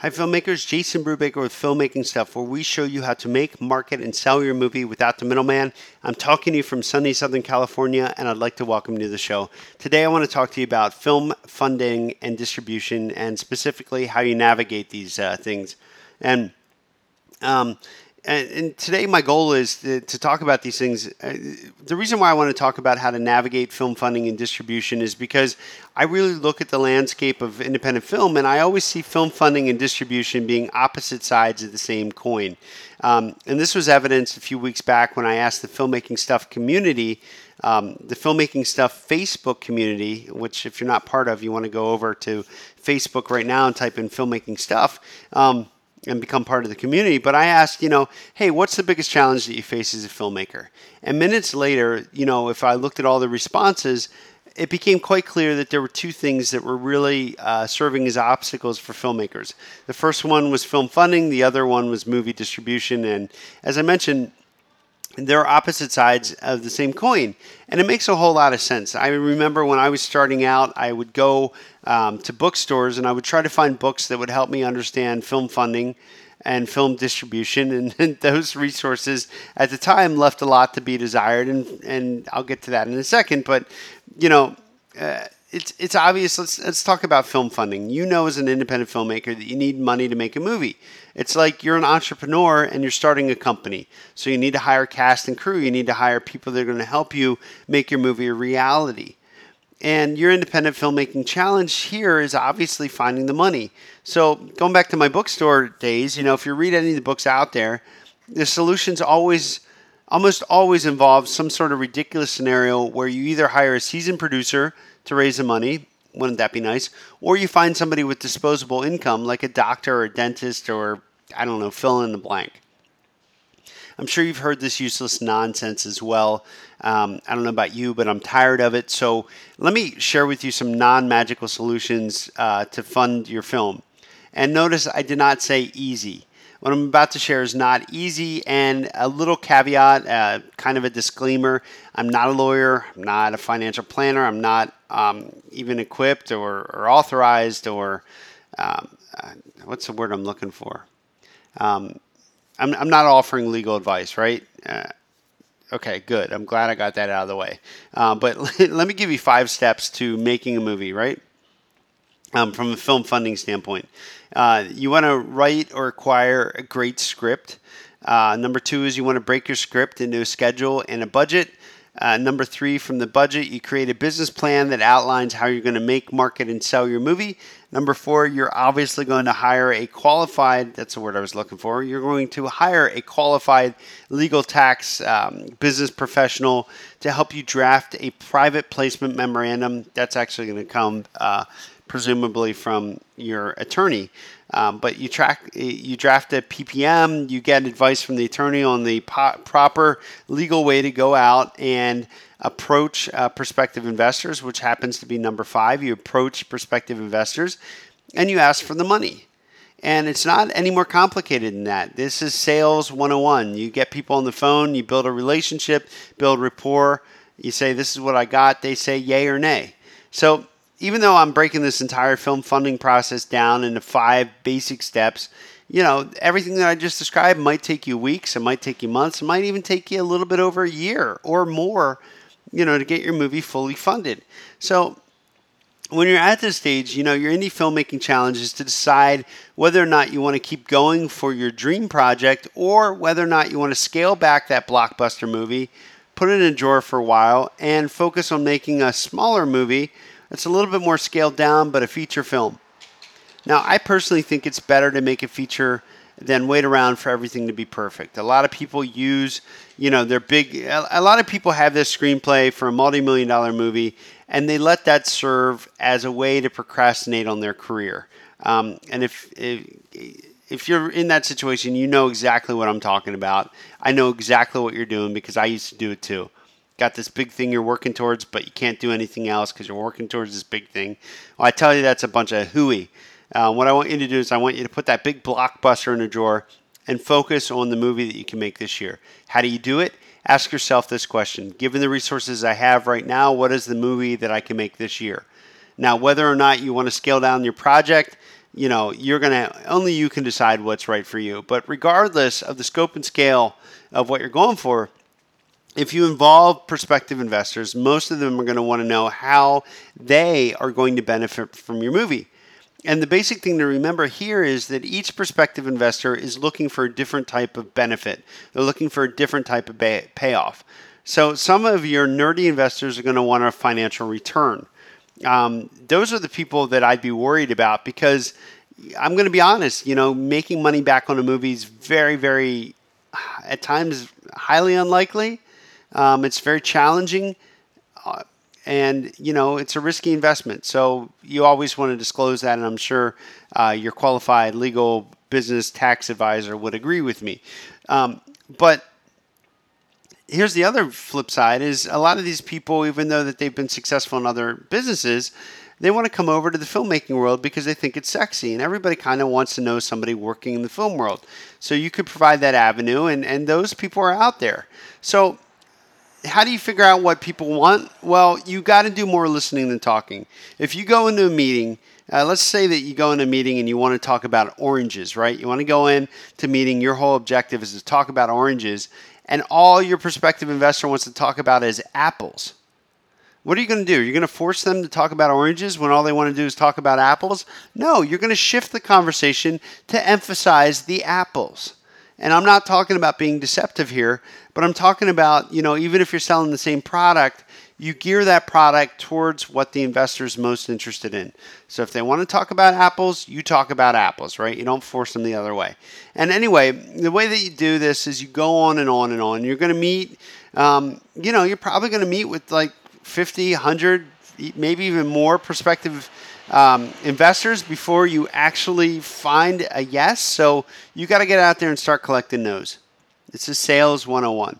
Hi, filmmakers. Jason Brubaker with Filmmaking Stuff, where we show you how to make, market, and sell your movie without the middleman. I'm talking to you from sunny Southern California, and I'd like to welcome you to the show. Today, I want to talk to you about film funding and distribution, and specifically how you navigate these uh, things. And um, and, and, today my goal is to, to talk about these things. Uh, the reason why I want to talk about how to navigate film funding and distribution is because I really look at the landscape of independent film, and I always see film funding and distribution being opposite sides of the same coin. Um, and this was evidenced a few weeks back when I asked the filmmaking stuff community. Um, the filmmaking stuff Facebook community, which if you're not part of, you want to go over to Facebook right now and type in filmmaking stuff. Um, and become part of the community. But I asked, you know, hey, what's the biggest challenge that you face as a filmmaker? And minutes later, you know, if I looked at all the responses, it became quite clear that there were two things that were really uh, serving as obstacles for filmmakers. The first one was film funding, the other one was movie distribution. And as I mentioned, they're opposite sides of the same coin. And it makes a whole lot of sense. I remember when I was starting out, I would go um, to bookstores and I would try to find books that would help me understand film funding and film distribution. And, and those resources at the time left a lot to be desired. And, and I'll get to that in a second. But, you know, uh, it's it's obvious. Let's let's talk about film funding. You know, as an independent filmmaker, that you need money to make a movie. It's like you're an entrepreneur and you're starting a company, so you need to hire cast and crew. You need to hire people that are going to help you make your movie a reality. And your independent filmmaking challenge here is obviously finding the money. So going back to my bookstore days, you know, if you read any of the books out there, the solutions always almost always involve some sort of ridiculous scenario where you either hire a seasoned producer to raise the money. Wouldn't that be nice? Or you find somebody with disposable income, like a doctor or a dentist or, I don't know, fill in the blank. I'm sure you've heard this useless nonsense as well. Um, I don't know about you, but I'm tired of it. So let me share with you some non magical solutions uh, to fund your film. And notice I did not say easy. What I'm about to share is not easy, and a little caveat, uh, kind of a disclaimer I'm not a lawyer, I'm not a financial planner, I'm not um, even equipped or, or authorized or um, uh, what's the word I'm looking for? Um, I'm, I'm not offering legal advice, right? Uh, okay, good. I'm glad I got that out of the way. Uh, but let me give you five steps to making a movie, right? Um, from a film funding standpoint. Uh, you want to write or acquire a great script. Uh, number two is you want to break your script into a schedule and a budget. Uh, number three, from the budget, you create a business plan that outlines how you're going to make, market, and sell your movie. Number four, you're obviously going to hire a qualified, that's the word I was looking for, you're going to hire a qualified legal tax um, business professional to help you draft a private placement memorandum. That's actually going to come uh, presumably from your attorney. Um, but you track, you draft a PPM, you get advice from the attorney on the po- proper legal way to go out and approach uh, prospective investors, which happens to be number five. You approach prospective investors and you ask for the money. And it's not any more complicated than that. This is sales 101. You get people on the phone, you build a relationship, build rapport. You say, This is what I got. They say, Yay or nay. So even though I'm breaking this entire film funding process down into five basic steps, you know, everything that I just described might take you weeks, it might take you months, it might even take you a little bit over a year or more, you know, to get your movie fully funded. So, when you're at this stage, you know, your indie filmmaking challenge is to decide whether or not you want to keep going for your dream project or whether or not you want to scale back that blockbuster movie, put it in a drawer for a while, and focus on making a smaller movie it's a little bit more scaled down, but a feature film. Now, I personally think it's better to make a feature than wait around for everything to be perfect. A lot of people use, you know, their big, a lot of people have this screenplay for a multi million dollar movie and they let that serve as a way to procrastinate on their career. Um, and if, if, if you're in that situation, you know exactly what I'm talking about. I know exactly what you're doing because I used to do it too got this big thing you're working towards, but you can't do anything else because you're working towards this big thing. Well, I tell you, that's a bunch of hooey. Uh, what I want you to do is I want you to put that big blockbuster in a drawer and focus on the movie that you can make this year. How do you do it? Ask yourself this question Given the resources I have right now, what is the movie that I can make this year? Now, whether or not you want to scale down your project, you know, you're going to only you can decide what's right for you. But regardless of the scope and scale of what you're going for, if you involve prospective investors, most of them are going to want to know how they are going to benefit from your movie. And the basic thing to remember here is that each prospective investor is looking for a different type of benefit. They're looking for a different type of payoff. So some of your nerdy investors are going to want a financial return um, those are the people that I'd be worried about because I'm going to be honest, you know, making money back on a movie is very, very, at times, highly unlikely. Um, it's very challenging. Uh, and, you know, it's a risky investment. So you always want to disclose that. And I'm sure uh, your qualified legal business tax advisor would agree with me. Um, but here's the other flip side is a lot of these people even though that they've been successful in other businesses they want to come over to the filmmaking world because they think it's sexy and everybody kind of wants to know somebody working in the film world so you could provide that avenue and, and those people are out there so how do you figure out what people want well you got to do more listening than talking if you go into a meeting uh, let's say that you go in a meeting and you want to talk about oranges, right? You want to go in to meeting. Your whole objective is to talk about oranges, and all your prospective investor wants to talk about is apples. What are you going to do? You're going to force them to talk about oranges when all they want to do is talk about apples? No, you're going to shift the conversation to emphasize the apples. And I'm not talking about being deceptive here, but I'm talking about, you know, even if you're selling the same product, you gear that product towards what the investor is most interested in. So if they want to talk about apples, you talk about apples, right? You don't force them the other way. And anyway, the way that you do this is you go on and on and on. You're going to meet, um, you know, you're probably going to meet with like 50, 100, maybe even more prospective um, investors before you actually find a yes. So you got to get out there and start collecting those. It's a sales 101.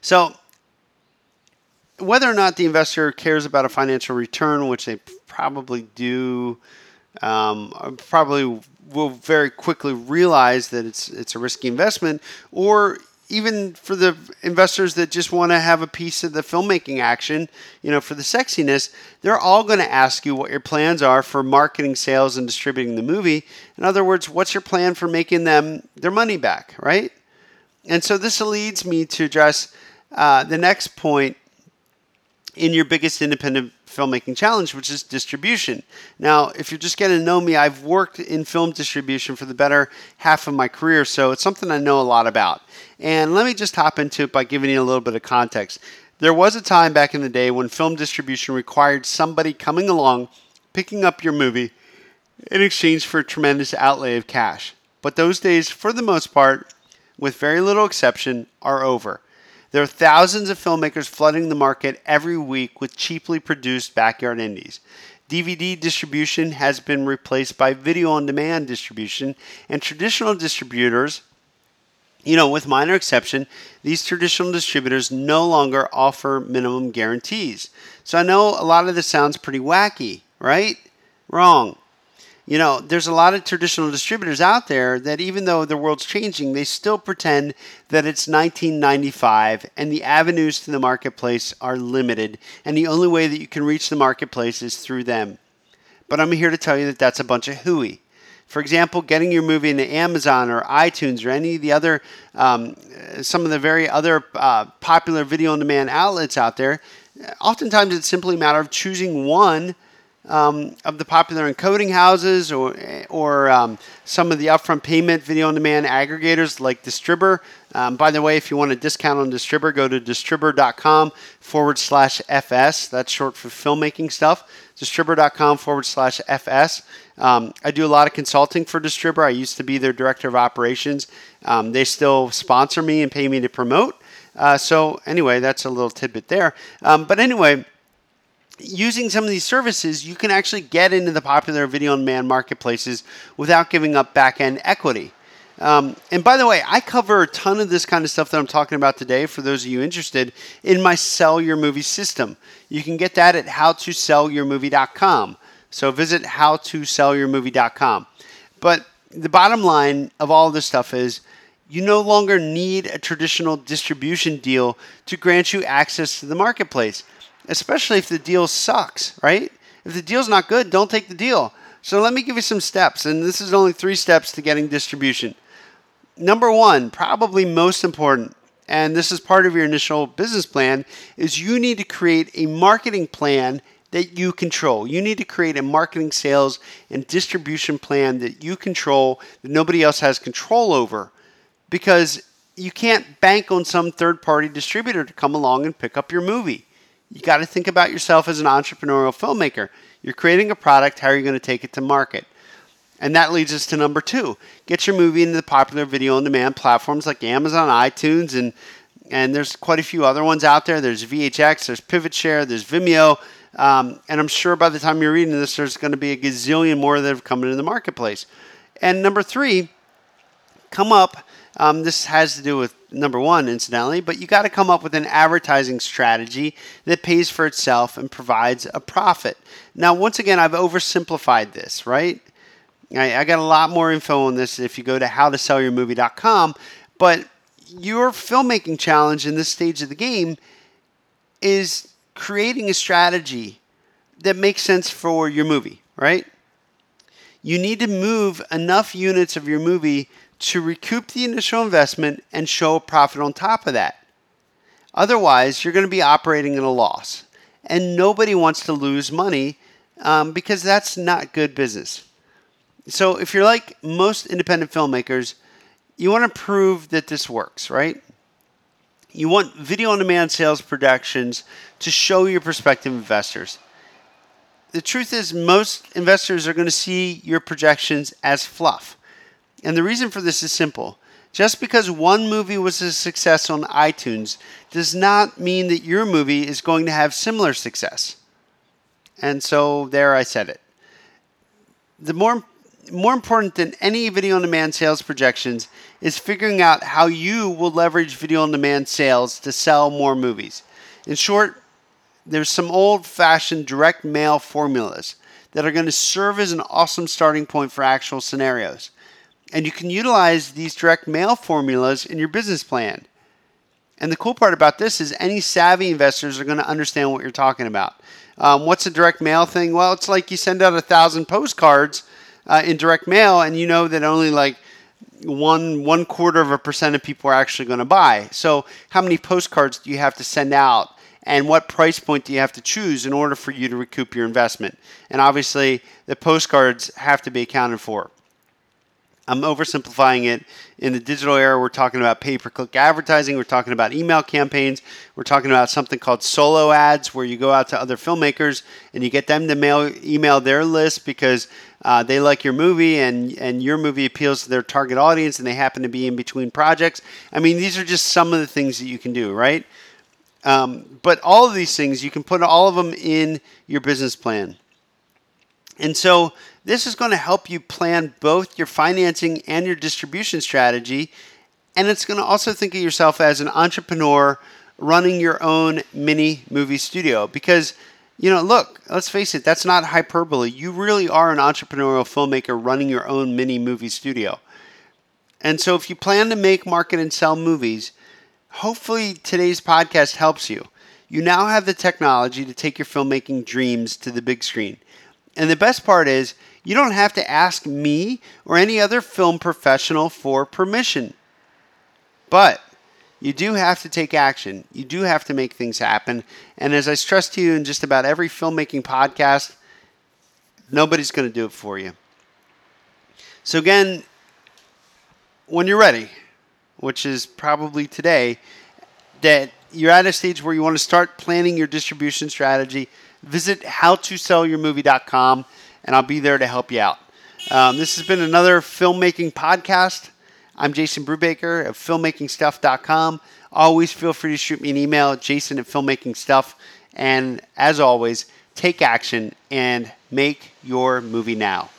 So whether or not the investor cares about a financial return, which they probably do, um, probably will very quickly realize that it's it's a risky investment, or even for the investors that just want to have a piece of the filmmaking action, you know, for the sexiness, they're all going to ask you what your plans are for marketing, sales, and distributing the movie. In other words, what's your plan for making them their money back, right? And so this leads me to address uh, the next point in your biggest independent filmmaking challenge, which is distribution. Now, if you're just getting to know me, I've worked in film distribution for the better half of my career, so it's something I know a lot about. And let me just hop into it by giving you a little bit of context. There was a time back in the day when film distribution required somebody coming along, picking up your movie in exchange for a tremendous outlay of cash. But those days, for the most part, with very little exception, are over. There are thousands of filmmakers flooding the market every week with cheaply produced backyard indies. DVD distribution has been replaced by video on demand distribution, and traditional distributors, you know, with minor exception, these traditional distributors no longer offer minimum guarantees. So I know a lot of this sounds pretty wacky, right? Wrong you know, there's a lot of traditional distributors out there that even though the world's changing, they still pretend that it's 1995 and the avenues to the marketplace are limited and the only way that you can reach the marketplace is through them. But I'm here to tell you that that's a bunch of hooey. For example, getting your movie into Amazon or iTunes or any of the other, um, some of the very other uh, popular video on demand outlets out there, oftentimes it's simply a matter of choosing one um, of the popular encoding houses or, or um, some of the upfront payment video on demand aggregators like Distribber. Um, by the way, if you want a discount on Distribber, go to distribber.com forward slash FS. That's short for filmmaking stuff. Distribber.com forward slash FS. Um, I do a lot of consulting for Distribber. I used to be their director of operations. Um, they still sponsor me and pay me to promote. Uh, so, anyway, that's a little tidbit there. Um, but anyway, using some of these services, you can actually get into the popular video on demand marketplaces without giving up back end equity. Um, and by the way, I cover a ton of this kind of stuff that I'm talking about today for those of you interested in my Sell Your Movie system. You can get that at howtosellyourmovie.com. So visit howtosellyourmovie.com. But the bottom line of all this stuff is you no longer need a traditional distribution deal to grant you access to the marketplace especially if the deal sucks, right? If the deal's not good, don't take the deal. So let me give you some steps, and this is only three steps to getting distribution. Number one, probably most important, and this is part of your initial business plan, is you need to create a marketing plan that you control. You need to create a marketing, sales, and distribution plan that you control that nobody else has control over because you can't bank on some third party distributor to come along and pick up your movie. You got to think about yourself as an entrepreneurial filmmaker. You're creating a product, how are you going to take it to market? And that leads us to number two. Get your movie into the popular video on demand platforms like Amazon, iTunes, and and there's quite a few other ones out there. There's VHX, there's PivotShare, there's Vimeo, um, and I'm sure by the time you're reading this, there's going to be a gazillion more that have come into the marketplace. And number three, come up. Um, this has to do with number one, incidentally, but you got to come up with an advertising strategy that pays for itself and provides a profit. Now, once again, I've oversimplified this, right? I, I got a lot more info on this if you go to howtosellyourmovie.com, but your filmmaking challenge in this stage of the game is creating a strategy that makes sense for your movie, right? You need to move enough units of your movie to recoup the initial investment and show a profit on top of that. Otherwise, you're going to be operating at a loss. And nobody wants to lose money um, because that's not good business. So, if you're like most independent filmmakers, you want to prove that this works, right? You want video on demand sales projections to show your prospective investors. The truth is, most investors are going to see your projections as fluff. And the reason for this is simple. Just because one movie was a success on iTunes does not mean that your movie is going to have similar success. And so there I said it. The more more important than any video on demand sales projections is figuring out how you will leverage video on demand sales to sell more movies. In short, there's some old fashioned direct mail formulas that are going to serve as an awesome starting point for actual scenarios. And you can utilize these direct mail formulas in your business plan. And the cool part about this is any savvy investors are going to understand what you're talking about. Um, what's a direct mail thing? Well, it's like you send out a thousand postcards uh, in direct mail, and you know that only like one one quarter of a percent of people are actually going to buy. So, how many postcards do you have to send out? And what price point do you have to choose in order for you to recoup your investment? And obviously, the postcards have to be accounted for. I'm oversimplifying it. In the digital era, we're talking about pay per click advertising, we're talking about email campaigns, we're talking about something called solo ads, where you go out to other filmmakers and you get them to mail email their list because uh, they like your movie and, and your movie appeals to their target audience and they happen to be in between projects. I mean, these are just some of the things that you can do, right? Um, but all of these things, you can put all of them in your business plan. And so this is going to help you plan both your financing and your distribution strategy. And it's going to also think of yourself as an entrepreneur running your own mini movie studio because you know, look, let's face it, that's not hyperbole. You really are an entrepreneurial filmmaker running your own mini movie studio. And so if you plan to make, market, and sell movies, hopefully today's podcast helps you. You now have the technology to take your filmmaking dreams to the big screen. And the best part is, you don't have to ask me or any other film professional for permission. But you do have to take action. You do have to make things happen. And as I stress to you in just about every filmmaking podcast, nobody's going to do it for you. So, again, when you're ready, which is probably today, that you're at a stage where you want to start planning your distribution strategy, visit howtosellyourmovie.com and I'll be there to help you out. Um, this has been another filmmaking podcast. I'm Jason Brubaker of filmmakingstuff.com. Always feel free to shoot me an email, jason at filmmakingstuff. And as always, take action and make your movie now.